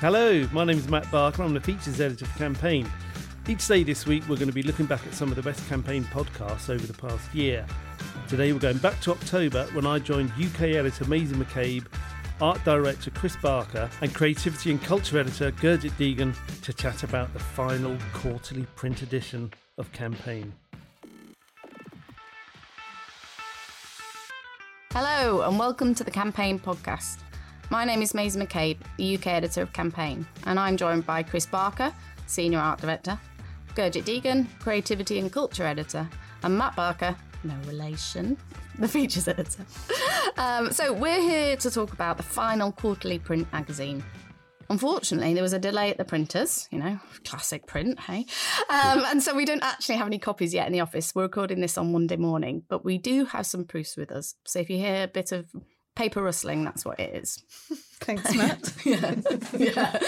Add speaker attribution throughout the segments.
Speaker 1: Hello, my name is Matt Barker. I'm the features editor for Campaign. Each day this week, we're going to be looking back at some of the best campaign podcasts over the past year. Today, we're going back to October when I joined UK editor Maisie McCabe, art director Chris Barker, and creativity and culture editor Gurjit Degun to chat about the final quarterly print edition of Campaign.
Speaker 2: Hello, and welcome to the Campaign podcast. My name is Maisie McCabe, the UK editor of Campaign, and I'm joined by Chris Barker, senior art director, Gurjit Degun, creativity and culture editor, and Matt Barker, no relation, the features editor. Um, so we're here to talk about the final quarterly print magazine. Unfortunately, there was a delay at the printers, you know, classic print, hey? Um, and so we don't actually have any copies yet in the office. We're recording this on Monday morning, but we do have some proofs with us. So if you hear a bit of paper rustling, that's what it is.
Speaker 3: Thanks, Matt.
Speaker 2: yeah, yeah.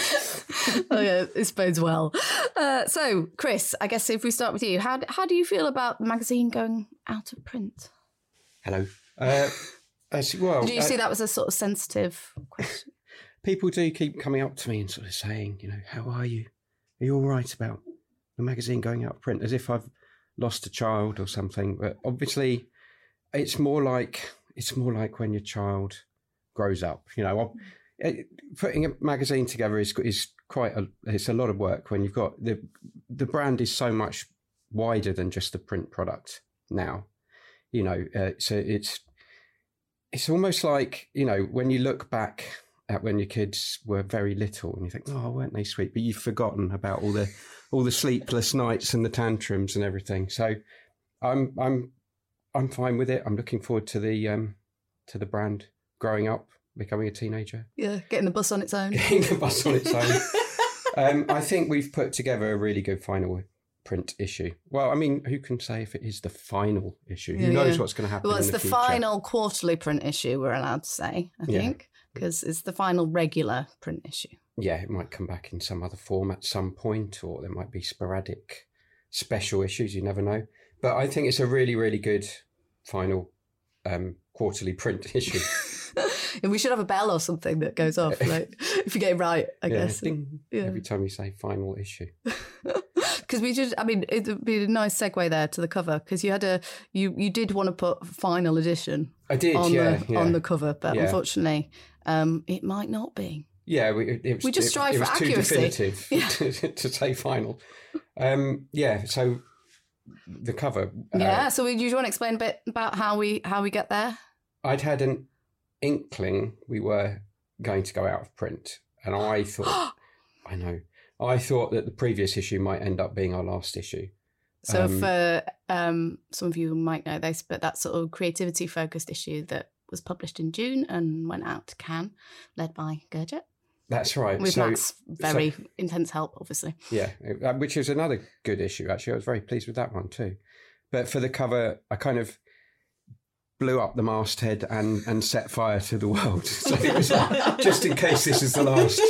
Speaker 2: oh, yeah, this bodes well. Uh, so, Chris, I guess if we start with you, how how do you feel about the magazine going out of print?
Speaker 4: Hello. Uh, as, well,
Speaker 2: Did you
Speaker 4: uh,
Speaker 2: see that was a sort of sensitive question?
Speaker 4: people do keep coming up to me and sort of saying, you know, how are you? Are you all right about the magazine going out of print? As if I've lost a child or something. But obviously, it's more like it's more like when your child grows up. You know, putting a magazine together is is quite a it's a lot of work when you've got the the brand is so much wider than just the print product now. You know, uh, so it's it's almost like you know when you look back at when your kids were very little and you think, oh, weren't they sweet? But you've forgotten about all the all the sleepless nights and the tantrums and everything. So I'm I'm I'm fine with it. I'm looking forward to the um to the brand growing up, becoming a teenager,
Speaker 2: Yeah, getting the bus on its own.
Speaker 4: getting the bus on its own. um, I think we've put together a really good final print issue. Well, I mean, who can say if it is the final issue?
Speaker 2: Yeah,
Speaker 4: who knows
Speaker 2: yeah.
Speaker 4: what's going to happen?
Speaker 2: Well, it's the,
Speaker 4: the,
Speaker 2: final quarterly print issue, we're allowed to say, I
Speaker 4: Yeah.
Speaker 2: think, because it's the final regular print issue.
Speaker 4: yeah, it might come back in some other form at some point, or there might be sporadic special issues. You never know. But I think it's a really, really good final um, quarterly print issue.
Speaker 2: and we should have a bell or something that goes off, like if you get it right, I
Speaker 4: yeah,
Speaker 2: guess. Yeah.
Speaker 4: every time you say final issue.
Speaker 2: Because we just, I mean, it would be a nice segue there to the cover because you had a, you you did want to put final edition
Speaker 4: I did,
Speaker 2: on
Speaker 4: yeah,
Speaker 2: the
Speaker 4: yeah.
Speaker 2: on the cover, but unfortunately, um, it might not be.
Speaker 4: Yeah, we, it, it was,
Speaker 2: We just
Speaker 4: it-
Speaker 2: strive
Speaker 4: it,
Speaker 2: for
Speaker 4: was too definitive to, to say final. Um, yeah, so the cover. uh,
Speaker 2: yeah. So, we, do you want to explain a bit about how we how we get there?
Speaker 4: I'd had an inkling we were going to go out of print, and I thought, I know, I thought that the previous issue might end up being our last issue.
Speaker 2: So
Speaker 4: Um,
Speaker 2: for um, some of you might know this, but that sort of creativity focused issue that was published in June and went out to Cannes, led by Gurjit,
Speaker 4: That's right.
Speaker 2: with
Speaker 4: so,
Speaker 2: Matt's very intense help, obviously.
Speaker 4: yeah, uh, which is another good issue. Actually, I was very pleased with that one too. But for the cover, I kind of blew up the masthead and and set fire to the world. So it was like, just in case this is the last,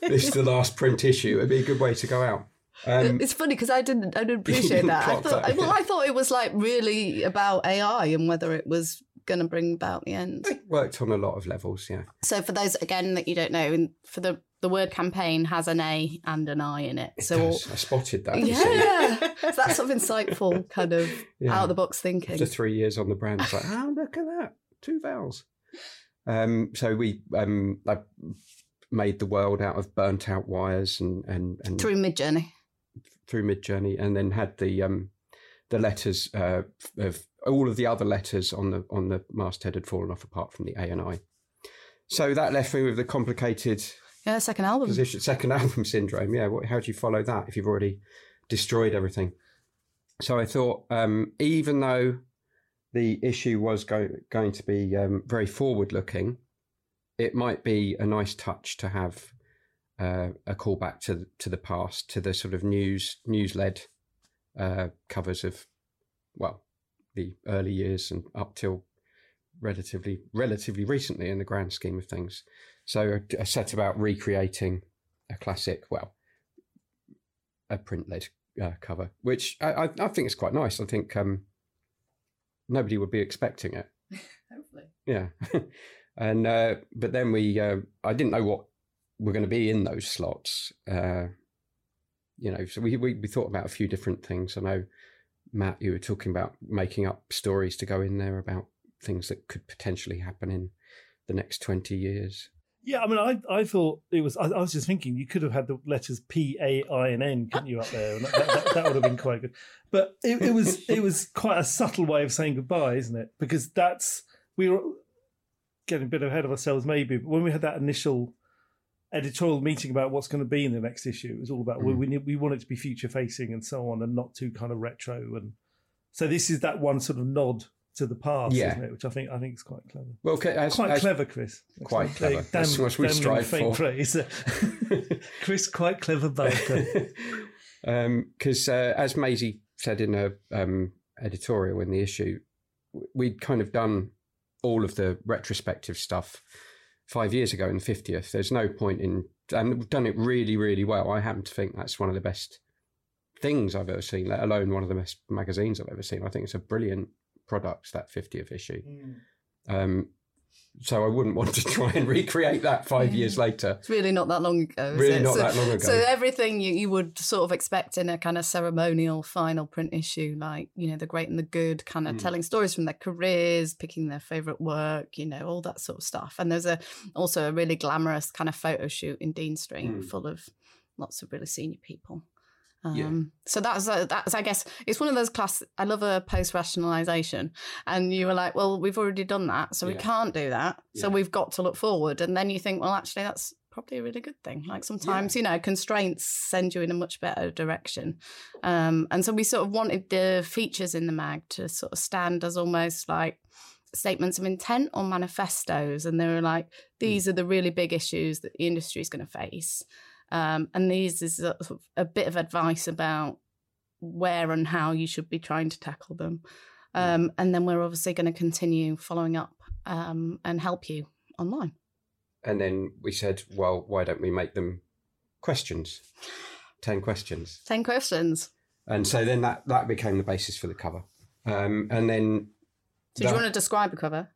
Speaker 4: this is the last print issue. It'd be a good way to go out. Um,
Speaker 2: it's funny because I didn't, I didn't appreciate
Speaker 4: didn't
Speaker 2: that. I thought,
Speaker 4: that,
Speaker 2: well. I thought it was like really about AI and whether it was going to bring about the end.
Speaker 4: it worked on a lot of levels. Yeah.
Speaker 2: So for those again that you don't know, for the the word campaign has an A and an I in it.
Speaker 4: It
Speaker 2: so
Speaker 4: does. I spotted that.
Speaker 2: yeah, so that's sort of insightful kind of
Speaker 4: Yeah.
Speaker 2: out of the box thinking.
Speaker 4: After three years on the brand, it's like, oh, look at that, two vowels. Um, so we um, I made the world out of burnt out wires and and, and
Speaker 2: Through Midjourney.
Speaker 4: through Midjourney, and then had the um, the letters uh, of all of the other letters on the on the masthead had fallen off apart from the A and I. So that left me with the complicated
Speaker 2: Yeah, second album.
Speaker 4: position, second album syndrome. Yeah, what, how do you follow that if you've already destroyed everything? So I thought, um, even though the issue was go- going to be um, very forward looking, it might be a nice touch to have uh, a callback to to the past, to the sort of news news led uh, covers of well the early years and up till relatively relatively recently in the grand scheme of things. So I set about recreating a classic, well, a print led uh, cover, which I, I, I think is quite nice. I think um, nobody would be expecting it.
Speaker 2: Hopefully.
Speaker 4: Yeah. and uh, but then we, uh, I didn't know what were going to be in those slots. Uh, you know, so we, we we thought about a few different things. I know Matt, you were talking about making up stories to go in there about things that could potentially happen in the next twenty years.
Speaker 1: Yeah, I mean, I I thought it was. I, I was just thinking you could have had the letters P, A, I, and N, couldn't you, up there? That, that, that would have been quite good. But it, it was it was quite a subtle way of saying goodbye, isn't it? Because that's we were getting a bit ahead of ourselves, maybe. But when we had that initial editorial meeting about what's going to be in the next issue, it was all about
Speaker 4: Mm.
Speaker 1: well, we need, we want it to be future facing and so on, and not too kind of retro. And so this is that one sort of nod to the past,
Speaker 4: Yeah.
Speaker 1: isn't it? Which I think I think is quite clever.
Speaker 4: Well, okay, as,
Speaker 1: Quite
Speaker 4: as-
Speaker 1: clever, Chris.
Speaker 4: Quite
Speaker 1: Like,
Speaker 4: clever. That's
Speaker 1: damn-
Speaker 4: what we strive for.
Speaker 1: Praise. Chris, quite clever Barker.
Speaker 4: because uh, as Maisie said in her um, editorial in the issue, we'd kind of done all of the retrospective stuff five years ago in the 50th. There's no point in, and we've done it really, really well. I happen to think that's one of the best things I've ever seen, let alone one of the best magazines I've ever seen. I think it's a brilliant product, that 50th issue. Um, so I wouldn't want to try and recreate that five years later.
Speaker 2: It's really not that long ago.
Speaker 4: Really
Speaker 2: it?
Speaker 4: not
Speaker 2: so,
Speaker 4: that long ago.
Speaker 2: So everything you, you would sort of expect in a kind of ceremonial final print issue, like you know the great and the good, kind of
Speaker 4: Mm.
Speaker 2: telling stories from their careers, picking their favorite work, you know all that sort of stuff. And there's a also a really glamorous kind of photo shoot in Dean Street,
Speaker 4: Mm.
Speaker 2: full of lots of really senior people.
Speaker 4: Yeah.
Speaker 2: Um, So that's uh, that's I guess it's one of those class. I love a post rationalization, and you were like, well, we've already done that, so we can't do that. So we've got to look forward, and then you think, well, actually, that's probably a really good thing. Like sometimes, you know, constraints send you in a much better direction. Um, and so we sort of wanted the features in the mag to sort of stand as almost like statements of intent or manifestos. And they were like, these are the really big issues that the industry is going to face. Um, and these is a, sort of a bit of advice about where and how you should be trying to tackle them. Um, and then we're obviously going to continue following up um, and help you online.
Speaker 4: And then we said, well, why don't we make them questions? 10 questions.
Speaker 2: 10 questions.
Speaker 4: And so then that, that became the basis for the cover. Um, and then
Speaker 2: So do you want to describe the cover?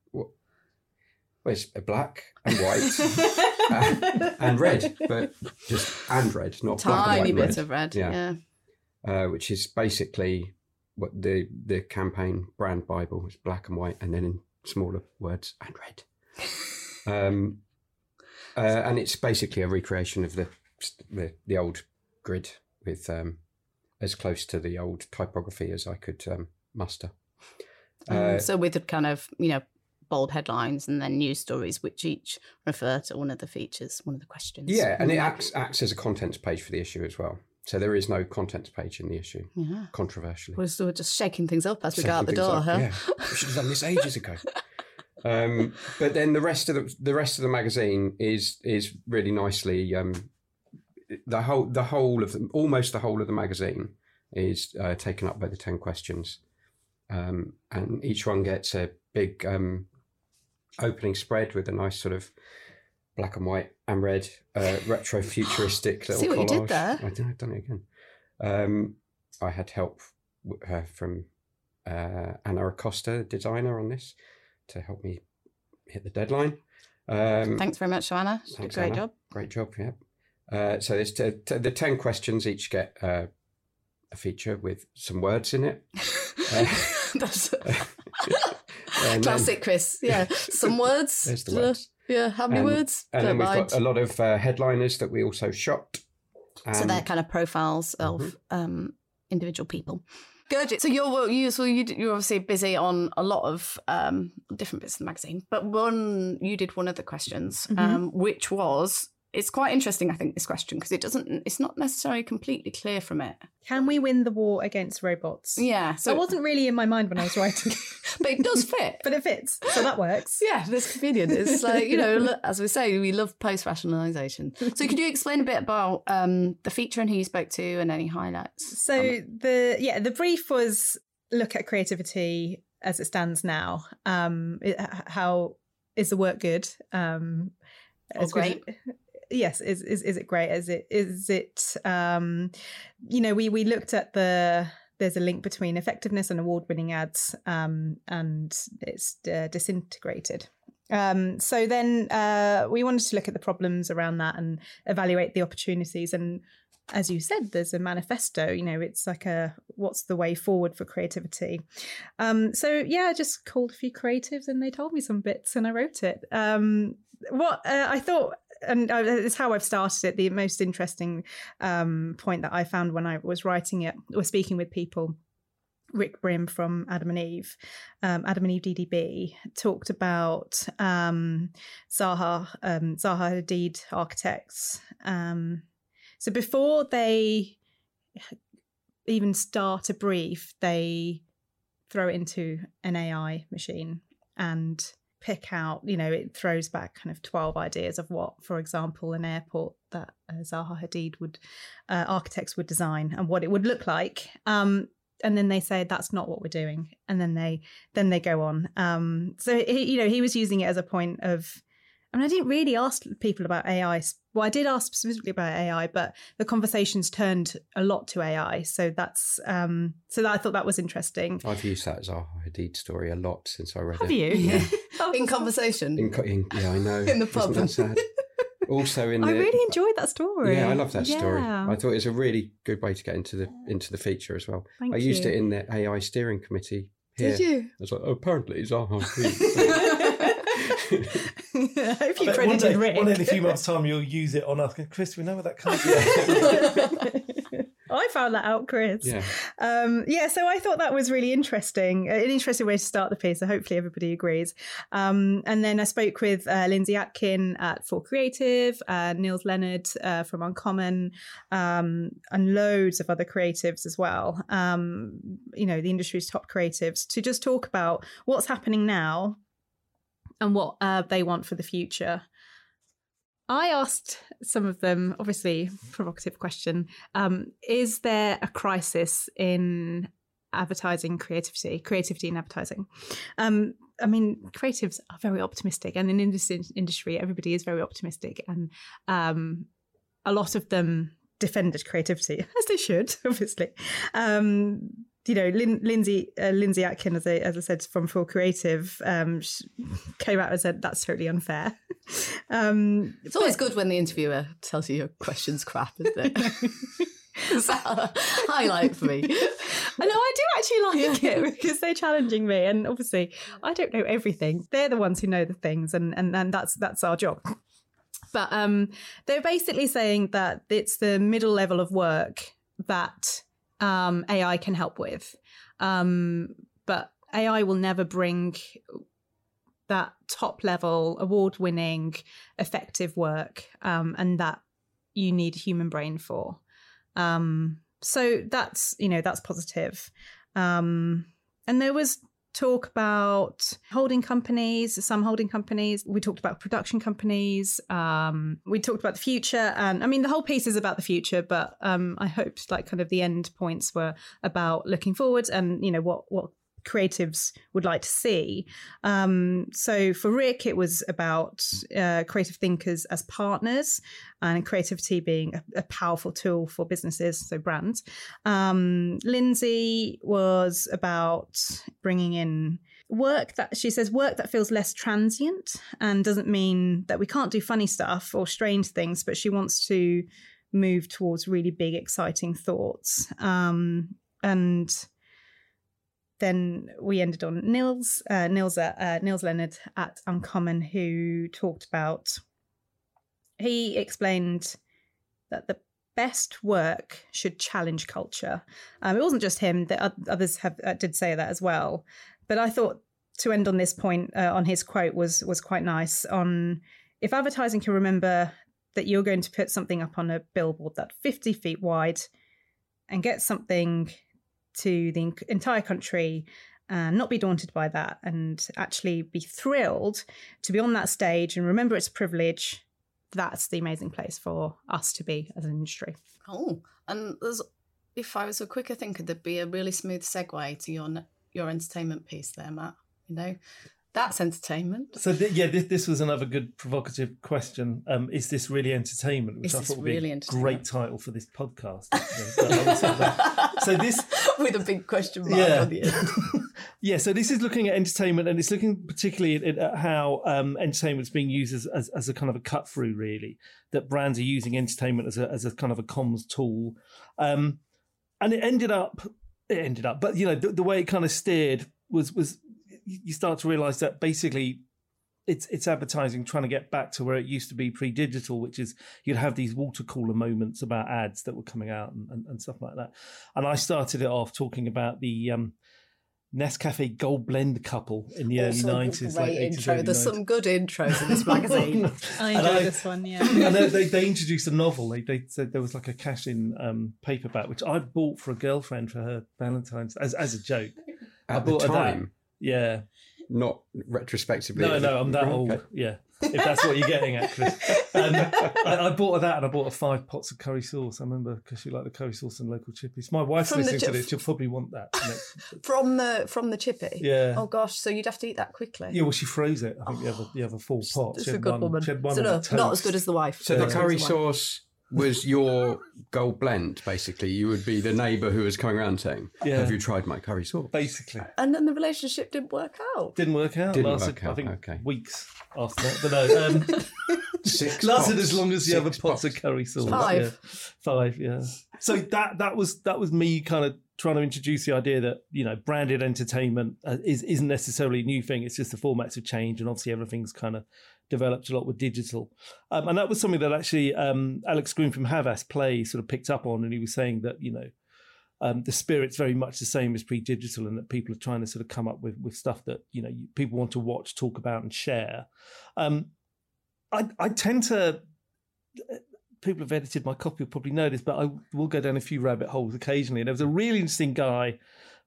Speaker 4: Well, it's black and white uh, and red, but just and red, not black and
Speaker 2: Tiny bit
Speaker 4: red,
Speaker 2: of red.
Speaker 4: Yeah.
Speaker 2: Yeah.
Speaker 4: uh, which is basically what the the campaign brand Bible is black and white, and then in smaller words and red. Um, uh, and it's basically a recreation of the the, the old grid with um, as close to the old typography as I could um, muster.
Speaker 2: Um,
Speaker 4: Uh,
Speaker 2: so with the kind of, you know, bold headlines and then news stories, which each refer to one of the features, one of the questions.
Speaker 4: yeah, and it
Speaker 2: Mm.
Speaker 4: acts acts as a contents page for the issue as well. So there is no contents page in the issue,
Speaker 2: Yeah.
Speaker 4: controversially.
Speaker 2: We're just shaking things up as we go out the door,
Speaker 4: up,
Speaker 2: huh?
Speaker 4: Yeah, we should have done this ages ago. um, but then the rest of the the rest of the magazine is is really nicely um, the whole the whole of the, almost the whole of the magazine is uh, taken up by the ten questions, um, and each one gets a big um, opening spread with a nice sort of black and white and red uh, retro futuristic little
Speaker 2: See what you
Speaker 4: collage.
Speaker 2: did there?
Speaker 4: I did, I've done it again. Um, I had help uh, from uh, Anna Acosta, designer, on this to help me hit the deadline. Um,
Speaker 2: Thanks very much, Joanna. She did a
Speaker 4: Thanks,
Speaker 2: great
Speaker 4: Anna.
Speaker 2: job.
Speaker 4: Great job, yeah. Uh, so there's t- t- the 10 questions each get uh, a feature with some words in it.
Speaker 2: That's
Speaker 4: And then-
Speaker 2: classic, Chris. Yeah. Some words.
Speaker 4: There's the words.
Speaker 2: Yeah. How many
Speaker 4: And-
Speaker 2: words?
Speaker 4: And
Speaker 2: Don't
Speaker 4: then we've
Speaker 2: mind.
Speaker 4: got a lot of uh, headliners that we also shot.
Speaker 2: so
Speaker 4: And-
Speaker 2: they're kind of profiles of
Speaker 4: Mhm.
Speaker 2: um, individual people. Good. So you're you so you you're obviously busy on a lot of um, different bits of the magazine, but one you did one of the questions,
Speaker 3: Mhm.
Speaker 2: um, which was it's quite interesting. I think this question because it doesn't it's not necessarily completely clear from it.
Speaker 3: Can we win the war against robots?
Speaker 2: Yeah. So
Speaker 3: it wasn't really in my mind when I was writing,
Speaker 2: but it does fit.
Speaker 3: but it fits, so that works.
Speaker 2: Yeah, it's convenient. It's like, you know, as we say, we love post rationalization. So, could you explain a bit about um, the feature and who you spoke to and any highlights?
Speaker 3: So the yeah, the brief was look at creativity as it stands now. Um, it, how is the work good? Um,
Speaker 2: Or
Speaker 3: good- Yes, is, is is it great? Is it is it? Um, you know, we we looked at the. There's a link between effectiveness and award-winning ads, um, and it's uh, disintegrated. Um, so then uh, we wanted to look at the problems around that and evaluate the opportunities. And as you said, there's a manifesto. You know, it's like a what's the way forward for creativity. Um, so yeah, I just called a few creatives and they told me some bits and I wrote it. Um, what uh, I thought and uh, it's how I've started it. The most interesting um, point that I found when I was writing it or speaking with people. Rick Brim from Adam and Eve, um, Adam and Eve DDB, talked about um, Zaha um, Zaha Hadid architects. Um, so before they even start a brief, they throw it into an AI machine and pick out, you know, it throws back kind of 12 ideas of what, for example, an airport that uh, Zaha Hadid would, uh, architects would design and what it would look like. Um, and then they say that's not what we're doing and then they then they go on um so he, you know he was using it as a point of I mean, I didn't really ask people about AI. Well, I did ask specifically about AI, but the conversations turned a lot to AI. So that's um, so that I thought that was interesting.
Speaker 4: I've used that as our Hadid story a lot since I read
Speaker 3: Have
Speaker 4: it.
Speaker 3: you?
Speaker 4: Yeah.
Speaker 2: in conversation.
Speaker 4: In, co- in, yeah, I know.
Speaker 2: In the pub.
Speaker 4: Isn't that sad? Also, in
Speaker 3: I
Speaker 4: the,
Speaker 3: really enjoyed that story.
Speaker 4: Yeah, I love that story. I thought it was a really good way to get into the into the feature as well.
Speaker 3: Thank
Speaker 4: I used
Speaker 3: you.
Speaker 4: it in the AI steering committee. Here.
Speaker 2: Did you?
Speaker 4: I was like, oh, apparently Zaha Hadid.
Speaker 3: I hope you
Speaker 1: I bet one, day,
Speaker 3: Rick.
Speaker 1: one day in a few months' time, you'll use it on us. Chris, we know where that comes from.
Speaker 3: I found that out, Chris.
Speaker 4: yeah.
Speaker 3: Um, yeah, so I thought that was really interesting, an interesting way to start the piece. So hopefully everybody agrees. Um, and then I spoke with uh, Lindsay Atkin at 4Creative, uh, Nils Leonard uh, from Uncommon, um, and loads of other creatives as well. Um, you know, the industry's top creatives to just talk about what's happening now and what uh, they want for the future. I asked some of them, obviously, provocative question. Um, is there a crisis in advertising creativity, creativity in advertising? Um, I mean, creatives are very optimistic, and in this industry, everybody is very optimistic, and um, a lot of them defended creativity, as they should, obviously. Um, you know, Lin- Lindsay uh, Lindsay Atkin, as I, as I said, from 4Creative, um, came out and said that's totally unfair. um,
Speaker 2: It's always good when the interviewer tells you your question's crap, isn't it? It's a highlight for me.
Speaker 3: I know I do actually like it because they're challenging me, and obviously I don't know everything. They're the ones who know the things, and and, and that's that's our job. But um, they're basically saying that it's the middle level of work that um, AI can help with, um, but AI will never bring that top level, award winning, effective work, um, and that you need a human brain for. Um, so that's you know that's positive. Um, and there was talk about holding companies, some holding companies. We talked about production companies. Um, we talked about the future, and I mean the whole piece is about the future. But um, I hoped like kind of the end points were about looking forward and you know what what creatives would like to see. Um, so for Rick, it was about uh, creative thinkers as partners and creativity being a, a powerful tool for businesses, so brands. Um, Lindsay was about bringing in work that she says work that feels less transient and doesn't mean that we can't do funny stuff or strange things, but she wants to move towards really big, exciting thoughts. Um, and then we ended on Nils, uh, Nils, uh, Nils Leonard at Uncommon, who talked about. He explained that the best work should challenge culture. Um, it wasn't just him; that others have uh, did say that as well. But I thought to end on this point, uh, on his quote was was quite nice. On if advertising can remember that you're going to put something up on a billboard that 50 feet wide and get something to the entire country and not be daunted by that and actually be thrilled to be on that stage and remember it's a privilege that's the amazing place for us to be as an industry
Speaker 2: Oh, and if I was a quicker thinker, there'd be a really smooth segue to your your entertainment piece there, Matt. You know, That's entertainment.
Speaker 1: So th- yeah, this, this was another good provocative question. Um, is this really entertainment? Which
Speaker 2: Is
Speaker 1: I thought would be
Speaker 2: really
Speaker 1: a great title for this podcast. actually. But I would say that- so this
Speaker 2: With a big question mark
Speaker 1: Yeah.
Speaker 2: on the end.
Speaker 1: Yeah, so this is looking at entertainment, and it's looking particularly at, at how um, entertainment is being used as, as, as a kind of a cut through, really. That brands are using entertainment as a, as a kind of a comms tool, um, and it ended up, it ended up, but you know, the, the way it kind of steered was was you you start to realise that basically. It's it's advertising trying to get back to where it used to be pre-digital, which is you'd have these water cooler moments about ads that were coming out and, and, and stuff like that. And I started it off talking about the um, Nescafe Gold Blend couple in the
Speaker 2: Also,
Speaker 1: early nineties.
Speaker 2: Great intro. There's some good intros in this magazine.
Speaker 3: I enjoy
Speaker 1: I-
Speaker 3: this one. Yeah.
Speaker 1: and they, they, they introduced a novel. They, they said there was like a cash-in um, paperback, which I bought for a girlfriend for her Valentine's as as a joke. I
Speaker 4: At the
Speaker 1: bought her that.
Speaker 4: Time,
Speaker 1: Yeah,
Speaker 4: not retrospectively.
Speaker 1: no, no, I'm that old.
Speaker 4: Okay.
Speaker 1: Yeah, if that's what you're getting at, Chris. Um, I, I bought her that, and I bought her five pots of curry sauce. I remember because she liked the curry sauce and local chippies. My wife's
Speaker 2: From the
Speaker 1: listening to this; she'll probably want that.
Speaker 2: from the from the chippy.
Speaker 1: Yeah.
Speaker 2: Oh gosh, so you'd have to eat that quickly.
Speaker 1: Yeah, well, she froze it. I think you have a, you have a full pot.
Speaker 2: It's
Speaker 1: She
Speaker 2: a
Speaker 1: had
Speaker 2: good
Speaker 1: one-
Speaker 2: woman.
Speaker 1: she had one
Speaker 2: So no, not as good as the wife.
Speaker 4: So the curry sauce was your gold blend, basically. You would be the neighbour who was coming around saying,
Speaker 1: Yeah.
Speaker 4: Have you tried my curry sauce?
Speaker 1: Basically,
Speaker 2: And then the relationship didn't work out.
Speaker 1: didn't work out.
Speaker 4: Didn't
Speaker 1: lasted,
Speaker 4: work out,
Speaker 1: I think
Speaker 4: okay.
Speaker 1: weeks after that. But no, um,
Speaker 4: Six
Speaker 1: lasted
Speaker 4: pots.
Speaker 1: as long as the
Speaker 4: Six
Speaker 1: other pots of curry sauce.
Speaker 2: Five.
Speaker 1: Yeah. Five, yeah. So that that was that was me kind of trying to introduce the idea that you know branded entertainment uh, is isn't necessarily a new thing. It's just the formats have changed, and obviously everything's kind of developed a lot with digital. Um, and that was something that actually um, Alex Green from Havas Play sort of picked up on, and he was saying that you know. Um, the spirit's very much the same as pre-digital, and that people are trying to sort of come up with with stuff that you know people want to watch, talk about, and share. Um, I, I tend to people have edited my copy will probably know this, but I will go down a few rabbit holes occasionally. And there was a really interesting guy,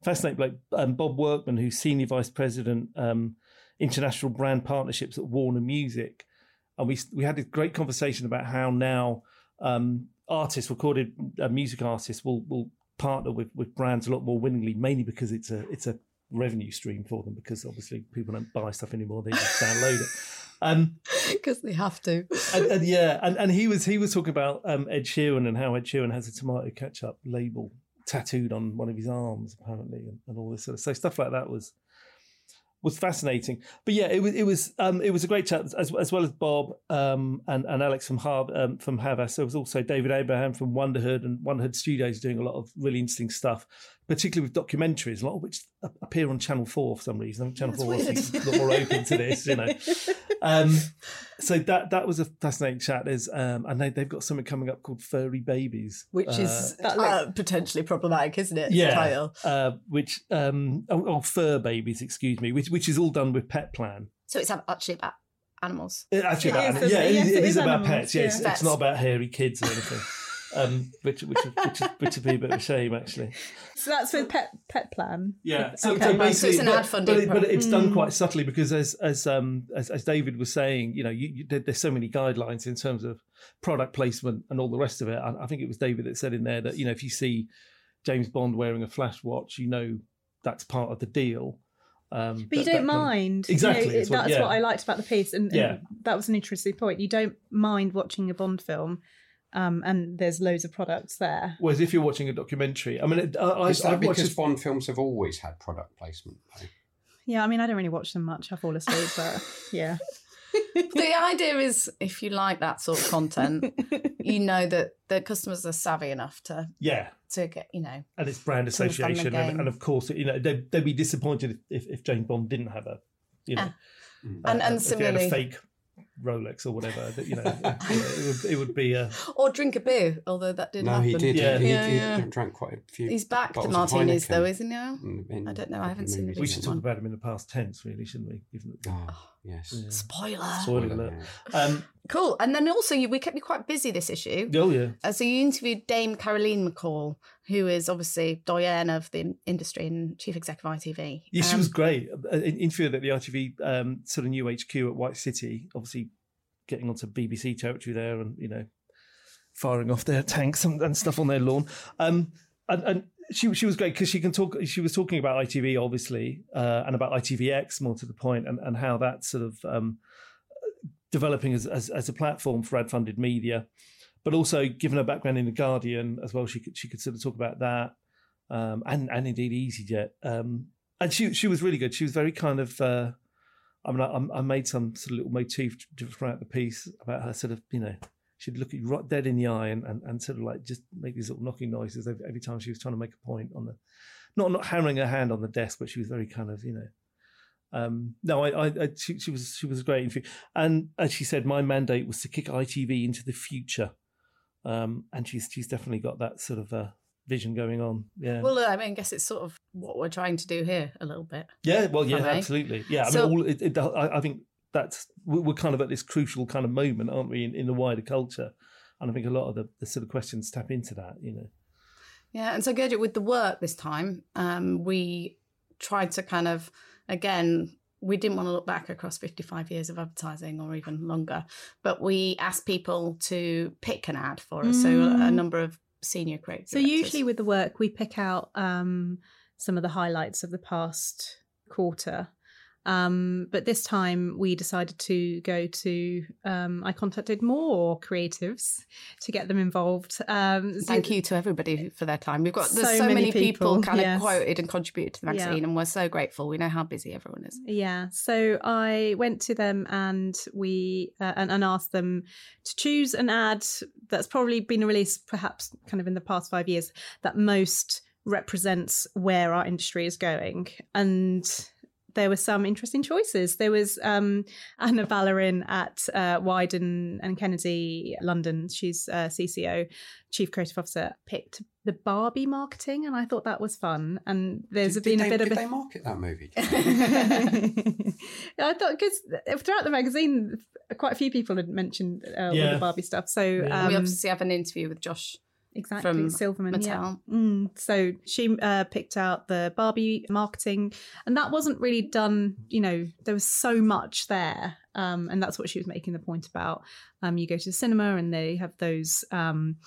Speaker 1: fascinating bloke, um, Bob Workman, who's senior vice president, um, international brand partnerships at Warner Music, and we we had a great conversation about how now um, artists, recorded uh, music artists, will will partner with with brands a lot more willingly, mainly because it's a it's a revenue stream for them because obviously people don't buy stuff anymore; they just download it. Um,
Speaker 2: Because they have to.
Speaker 1: and, and yeah, and, and he was he was talking about um, Ed Sheeran and how Ed Sheeran has a tomato ketchup label tattooed on one of his arms apparently, and, and all this sort of so stuff like that was was fascinating. But yeah, it was it was um, it was a great chat as, as well as Bob um, and and Alex from Har- um, from Havas. There was also David Abraham from Wonderhood and Wonderhood Studios doing a lot of really interesting stuff, particularly with documentaries, a lot of which appear on Channel Four for some reason. Channel
Speaker 2: That's
Speaker 1: Four
Speaker 2: weird.
Speaker 1: is a lot more open to this, you know. Um, so that that was a fascinating chat. There's um, and they, they've got something coming up called Furry Babies,
Speaker 2: Which
Speaker 1: uh,
Speaker 2: is
Speaker 3: that
Speaker 2: uh, potentially problematic, isn't it?
Speaker 1: yeah,
Speaker 2: Title.
Speaker 1: uh, which um, oh, oh, fur babies, excuse me, which which is all done with Petplan.
Speaker 2: So it's actually about animals.
Speaker 1: It actually,
Speaker 3: It
Speaker 1: about,
Speaker 3: is,
Speaker 1: yeah, it
Speaker 3: it
Speaker 1: it
Speaker 3: is
Speaker 1: is about
Speaker 3: animals,
Speaker 1: pets. Yeah, it's,
Speaker 2: yeah.
Speaker 1: it's not about hairy kids or anything. Um, which which which, which, which would be a bit of a shame, actually.
Speaker 3: So that's with Pet Petplan.
Speaker 1: Yeah, so,
Speaker 3: Okay.
Speaker 1: so
Speaker 3: So
Speaker 1: basically,
Speaker 2: it's an ad-funded
Speaker 1: but, it- but it's done quite subtly because, as as um as, as David was saying, you know, you, you, there- there's so many guidelines in terms of product placement and all the rest of it. I, I think it was David that said in there that you know if you see James Bond wearing a flash watch, you know that's part of the deal. Um,
Speaker 3: But you don't
Speaker 1: that can-
Speaker 3: mind. You
Speaker 1: Exactly,
Speaker 3: know,
Speaker 1: it's what-
Speaker 3: that's
Speaker 1: yeah.
Speaker 3: what I liked about the piece, and, and
Speaker 1: Yeah.
Speaker 3: that was an interesting point. You don't mind watching a Bond film, um, and there's loads of products there.
Speaker 1: Whereas if you're watching a documentary, I mean, it- I, I,
Speaker 4: Is that
Speaker 1: I've
Speaker 4: because
Speaker 1: this-
Speaker 4: Bond films have always had product placement? though?
Speaker 3: Yeah, I mean, I don't really watch them much. I fall asleep, but yeah.
Speaker 2: the idea is if you like that sort of content, you know that the customers are savvy enough to
Speaker 1: yeah,
Speaker 2: to get you know
Speaker 1: and it's brand
Speaker 2: To understand the
Speaker 1: association, and, and of course, you know, they'd, they'd be disappointed if, if, if James Bond didn't have a, you know,
Speaker 2: Ah.
Speaker 4: Mm.
Speaker 2: And- and
Speaker 1: if a
Speaker 2: similarly-
Speaker 1: fake Rolex or whatever. That, you know, it, would, it would be a
Speaker 2: or drink a beer. Although that didn't
Speaker 4: No,
Speaker 2: happen.
Speaker 4: he did.
Speaker 1: Yeah.
Speaker 4: He, he,
Speaker 2: Yeah,
Speaker 4: he drank quite a few.
Speaker 2: He's back to
Speaker 4: bottles
Speaker 2: martinis though, isn't he?
Speaker 4: in- in
Speaker 2: I don't know, I haven't
Speaker 4: couple of
Speaker 2: seen the
Speaker 4: movies
Speaker 1: We should talk
Speaker 2: one.
Speaker 1: about him in the past tense, really, shouldn't we? Given that-
Speaker 4: well. Oh, yes.
Speaker 1: Yeah.
Speaker 2: Spoiler.
Speaker 1: Spoiler
Speaker 4: Spoiler,
Speaker 1: alert.
Speaker 4: yeah.
Speaker 1: Um,
Speaker 2: Cool. And then also, you, we kept you quite busy this issue.
Speaker 1: oh yeah,
Speaker 2: Uh, so you interviewed Dame Carolyn McCall, who is obviously doyen of the industry and chief executive of ITV.
Speaker 1: yeah, she
Speaker 2: Um,
Speaker 1: was great. Uh, in- Interviewed at the ITV um, sort of new HQ at White City, obviously getting onto BBC territory there, and you know, firing off their tanks and, and stuff on their lawn. Um, and, and she she was great because she can talk. She was talking about ITV obviously, uh, and about ITVX more to the point, and and how that's sort of um, developing as, as as a platform for ad funded media, but also given her background in the Guardian as well, she could she could sort of talk about that, um, and and indeed EasyJet, um, and she she was really good. She was very kind of. Uh, I mean, I, I made some sort of little motif throughout the piece about her sort of, you know, she'd look you right dead in the eye and, and, and sort of like just make these little knocking noises every, every, time she was trying to make a point on the, not not hammering her hand on the desk, but she was very kind of, you know, um, no, I, I, I she, she, was she was great, and as she said, my mandate was to kick ITV into the future, um, and she's she's definitely got that sort of uh, vision going on. Yeah.
Speaker 2: Well, I mean, I guess it's sort of what we're trying to do here a little bit.
Speaker 1: Yeah. Well, yeah, absolutely. Yeah. I so, mean, all, it, it, I, I, think that's we're kind of at this crucial kind of moment, aren't we, in, in the wider culture? And I think a lot of the, the sort of questions tap into that. You know.
Speaker 2: Yeah, and so Gurjit, with the work this time, um, we tried to kind of again we didn't want to look back across 55 years of advertising or even longer, but we asked people to pick an ad for us. Mm. So a, a, number of senior creative.
Speaker 3: So
Speaker 2: directors.
Speaker 3: usually with the work, we pick out um, some of the highlights of the past quarter. Um, but this time we decided to go to, um, I contacted more creatives to get them involved. Um,
Speaker 2: so Thank you to everybody for their time. We've got, there's so, so many, many people, people, kind yes. of quoted and contributed to the magazine, yeah. and we're so grateful. We know how busy everyone is.
Speaker 3: Yeah. So I went to them and we, uh, and, and asked them to choose an ad that's probably been released perhaps kind of in the past five years that most represents where our industry is going. And there were some interesting choices. There was um, Anna Ballerin at uh, Wieden and Kennedy, London. She's uh, CCO, Chief Creative Officer, picked the Barbie marketing, and I thought that was fun. And there's
Speaker 4: did,
Speaker 3: been
Speaker 4: did
Speaker 3: a bit
Speaker 4: they,
Speaker 3: of
Speaker 4: did
Speaker 3: a...
Speaker 4: they market that movie?
Speaker 3: I thought because throughout the magazine, quite a few people had mentioned uh, yeah. all the Barbie stuff. So
Speaker 2: yeah. um, we obviously have an interview with Josh
Speaker 3: Exactly, from Silverman. Mattel. Yeah. Mm. So she uh, picked out the Barbie marketing, and that wasn't really done. You know, there was so much there, um, and that's what she was making the point about. Um, you go to the cinema, and they have those um,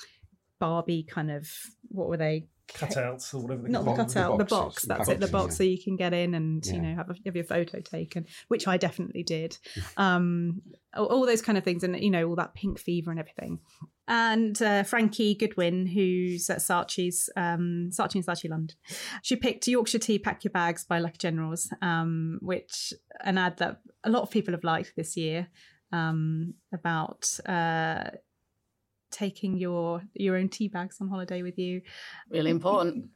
Speaker 3: Barbie kind of what were they
Speaker 1: cutouts or whatever.
Speaker 3: Not the cutout, the, the box. That's the it, the box, yeah. so you can get in and yeah. you know have, a, have your photo taken, which I definitely did. um, all, all, those kind of things, and you know all that pink fever and everything. And uh, Frankie Goodwin, who's at Saatchi's, um, Saatchi and Saatchi London, she picked Yorkshire Tea Pack Your Bags by Lucky Generals, um, which an ad that a lot of people have liked this year um, about. Uh, taking your your own tea bags on holiday with you.
Speaker 2: Really important.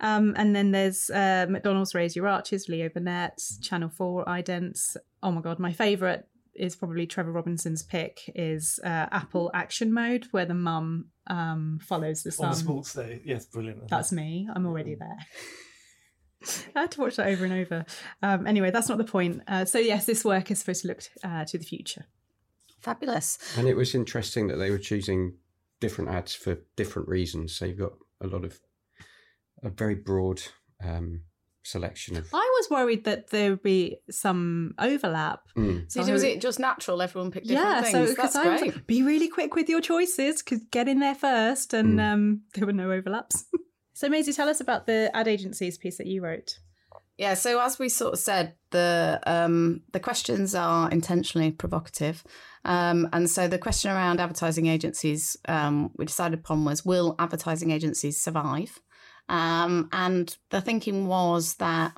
Speaker 3: Um, and then there's uh, McDonald's Raise Your Arches, Leo Burnett, Channel 4, Idents. Oh my God, my favourite is probably Trevor Robinson's pick is uh, Apple Action Mode, where the mum um, follows the son.
Speaker 1: On the sports day. Yes, brilliant.
Speaker 3: That's me. I'm already there. I had to watch that over and over. Um, anyway, that's not the point. Uh, so, yes, this work is supposed to look uh, to the future.
Speaker 2: Fabulous.
Speaker 4: And it was interesting that they were choosing different ads for different reasons. So you've got a lot of a very broad um, selection of.
Speaker 3: I was worried that there would be some overlap.
Speaker 2: Mm. So, was it just natural? Everyone picked different yeah, things. So, That's I great.
Speaker 3: be really quick with your choices because get in there first, and mm. um, there were no overlaps. so, Maisie, tell us about the ad agencies piece that you wrote.
Speaker 2: Yeah, so as we sort of said, the um, the questions are intentionally provocative, um, and so the question around advertising agencies um, we decided upon was: Will advertising agencies survive? Um, and the thinking was that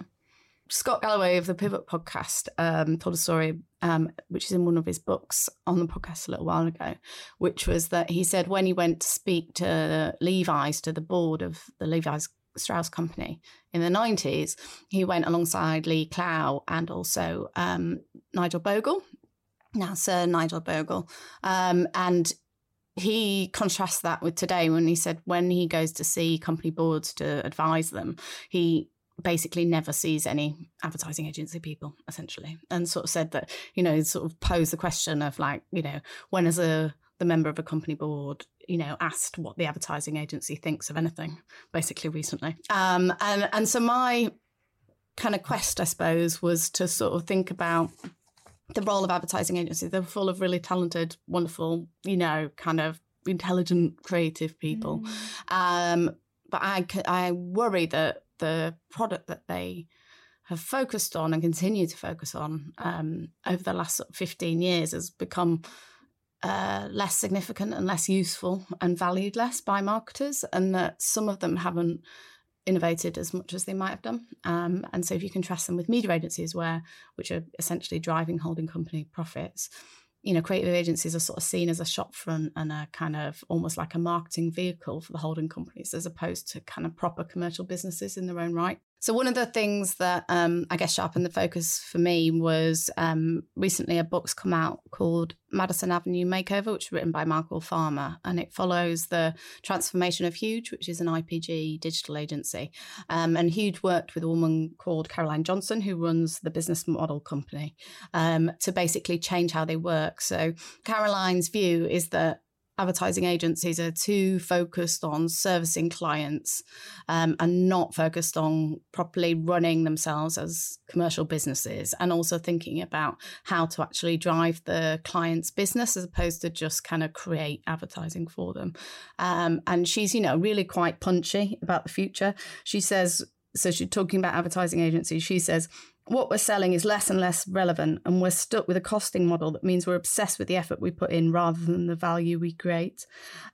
Speaker 2: Scott Galloway of the Pivot podcast um, told a story, um, which is in one of his books on the podcast a little while ago, which was that he said when he went to speak to Levi's, to the board of the Levi's Strauss company in the 90s, he went alongside Lee Clow and also um, Nigel Bogle, now Sir Nigel Bogle. Um, and he contrasts that with today when he said when he goes to see company boards to advise them, he basically never sees any advertising agency people essentially and sort of said that you know sort of posed the question of like you know when as a the member of a company board you know, asked what the advertising agency thinks of anything, basically recently. Um, and and so my kind of quest, I suppose, was to sort of think about the role of advertising agencies. They're full of really talented, wonderful, you know, kind of intelligent, creative people. Mm. Um, but I, I worry that the product that they have focused on and continue to focus on um, over the last 15 years has become uh, less significant and less useful and valued less by marketers, and that some of them haven't innovated as much as they might have done. Um, and so, if you contrast them with media agencies, where which are essentially driving holding company profits, you know, creative agencies are sort of seen as a shopfront and a kind of almost like a marketing vehicle for the holding companies as opposed to kind of proper commercial businesses in their own right. So one of the things that um, I guess sharpened the focus for me was um, recently a book's come out called Madison Avenue Makeover, which is written by Michael Farmer, and it follows the transformation of Huge, which is an IPG digital agency. Um, and Huge worked with a woman called Caroline Johnson, who runs the business model company, um, to basically change how they work. So Caroline's view is that advertising agencies are too focused on servicing clients um, and not focused on properly running themselves as commercial businesses and also thinking about how to actually drive the client's business as opposed to just kind of create advertising for them. Um, and she's, you know, really quite punchy about the future. She says, so she's talking about advertising agencies. She says, what we're selling is less and less relevant, and we're stuck with a costing model that means we're obsessed with the effort we put in rather than the value we create.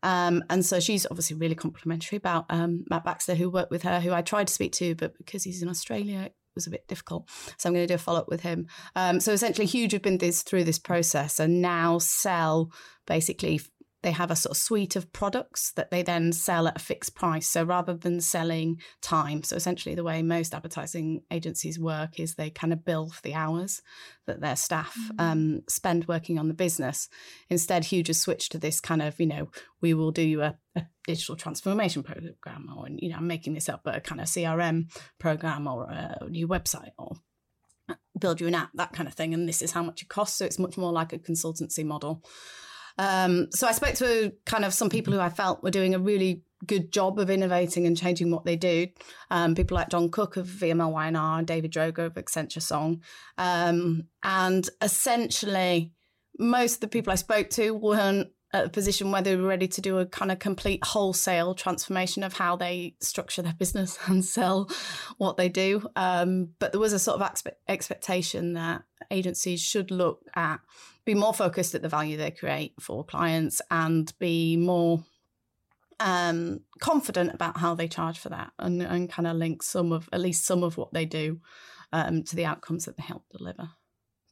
Speaker 2: Um, and so she's obviously really complimentary about um, Matt Baxter, who worked with her, who I tried to speak to, but because he's in Australia, it was a bit difficult. So I'm going to do a follow up with him. Um, so essentially, Huge have been this, through this process and now sell basically they have a sort of suite of products that they then sell at a fixed price. So rather than selling time, so essentially the way most advertising agencies work is they kind of bill for the hours that their staff mm-hmm. um, spend working on the business. Instead, Huge has switched to this kind of, you know, we will do you a, a digital transformation program, or you know, I'm making this up, but a kind of CRM program or a new website or build you an app, that kind of thing. And this is how much it costs. So it's much more like a consultancy model. Um, so I spoke to kind of some people who I felt were doing a really good job of innovating and changing what they do. Um, people like John Cook of VMLY&R and David Droga of Accenture Song. Um, and essentially, most of the people I spoke to weren't at a position where they were ready to do a kind of complete wholesale transformation of how they structure their business and sell what they do. Um, but there was a sort of expe- expectation that agencies should look at be more focused at the value they create for clients and be more um, confident about how they charge for that and, and kind of link some of at least some of what they do um, to the outcomes that they help deliver.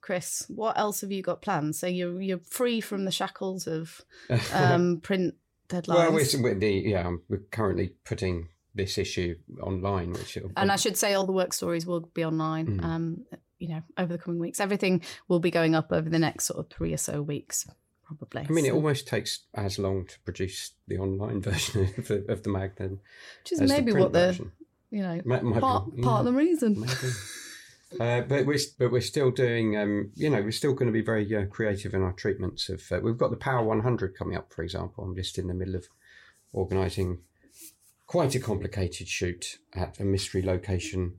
Speaker 2: Chris, what else have you got planned? So you're you're free from the shackles of um, print deadlines. Well,
Speaker 4: we're, the, yeah, we're currently putting this issue online, which
Speaker 2: and I should say all the work stories will be online. Mm. Um, you know, over the coming weeks. Everything will be going up over the next sort of three or so weeks, probably.
Speaker 4: I mean, it almost takes as long to produce the online version of the, of the mag than
Speaker 2: which is maybe the what the version. you know might, might part, be, part of the reason.
Speaker 4: Uh, but we're but we're still doing um, you know we're still going to be very uh, creative in our treatments of uh, we've got the Power 100 coming up for example I'm just in the middle of organising quite a complicated shoot at a mystery location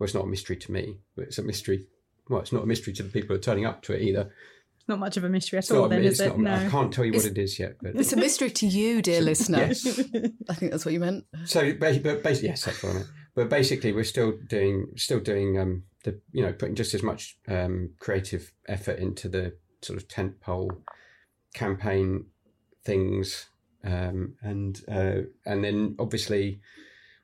Speaker 4: well, it's not a mystery to me, but it's a mystery. Well, it's not a mystery to the people who are turning up to it either.
Speaker 3: It's not much of a mystery at it's all, then, is it?
Speaker 4: no. I can't tell you it's, what it is yet.
Speaker 2: But it's a mystery to you, dear listener. Yes. I think that's what you meant.
Speaker 4: So, but basically, yes, that's what I meant. But basically, we're still doing, still doing um, the, you know, putting just as much um, creative effort into the sort of tentpole campaign things, um, and uh, and then obviously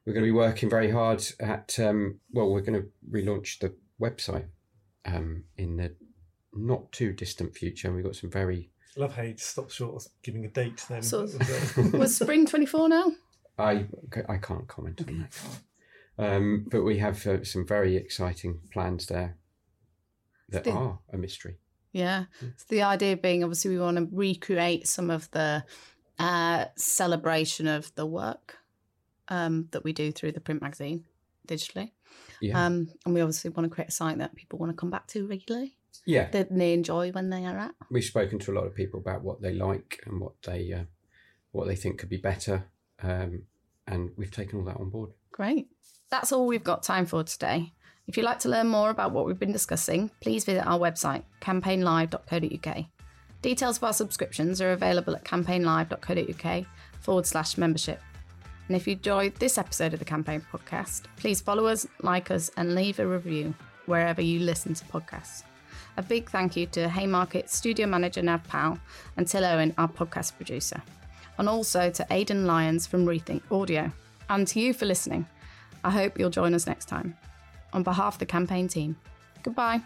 Speaker 4: we're going to be working very hard at, um, well, we're going to relaunch the website um, in the not too distant future. And we've got some very.
Speaker 1: I love how you stop short of giving a date then.
Speaker 2: So, was spring 24 now?
Speaker 4: I, I can't comment on that. Um, but we have uh, some very exciting plans there that the, are a mystery.
Speaker 2: Yeah. So the idea being obviously we want to recreate some of the uh, celebration of the work um, that we do through the print magazine digitally. Yeah. Um, and we obviously want to create a site that people want to come back to regularly.
Speaker 4: Yeah.
Speaker 2: That they enjoy when they are at.
Speaker 4: We've spoken to a lot of people about what they like and what they uh, what they think could be better. Um, and we've taken all that on board.
Speaker 2: Great. That's all we've got time for today. If you'd like to learn more about what we've been discussing, please visit our website, campaignlive.co.uk. Details of our subscriptions are available at campaignlive.co.uk forward slash membership. And if you enjoyed this episode of the Campaign Podcast, please follow us, like us, and leave a review wherever you listen to podcasts. A big thank you to Haymarket studio manager Nav Powell and Till Owen, our podcast producer. And also to Aidan Lyons from Rethink Audio. And to you for listening. I hope you'll join us next time. On behalf of the campaign team, goodbye.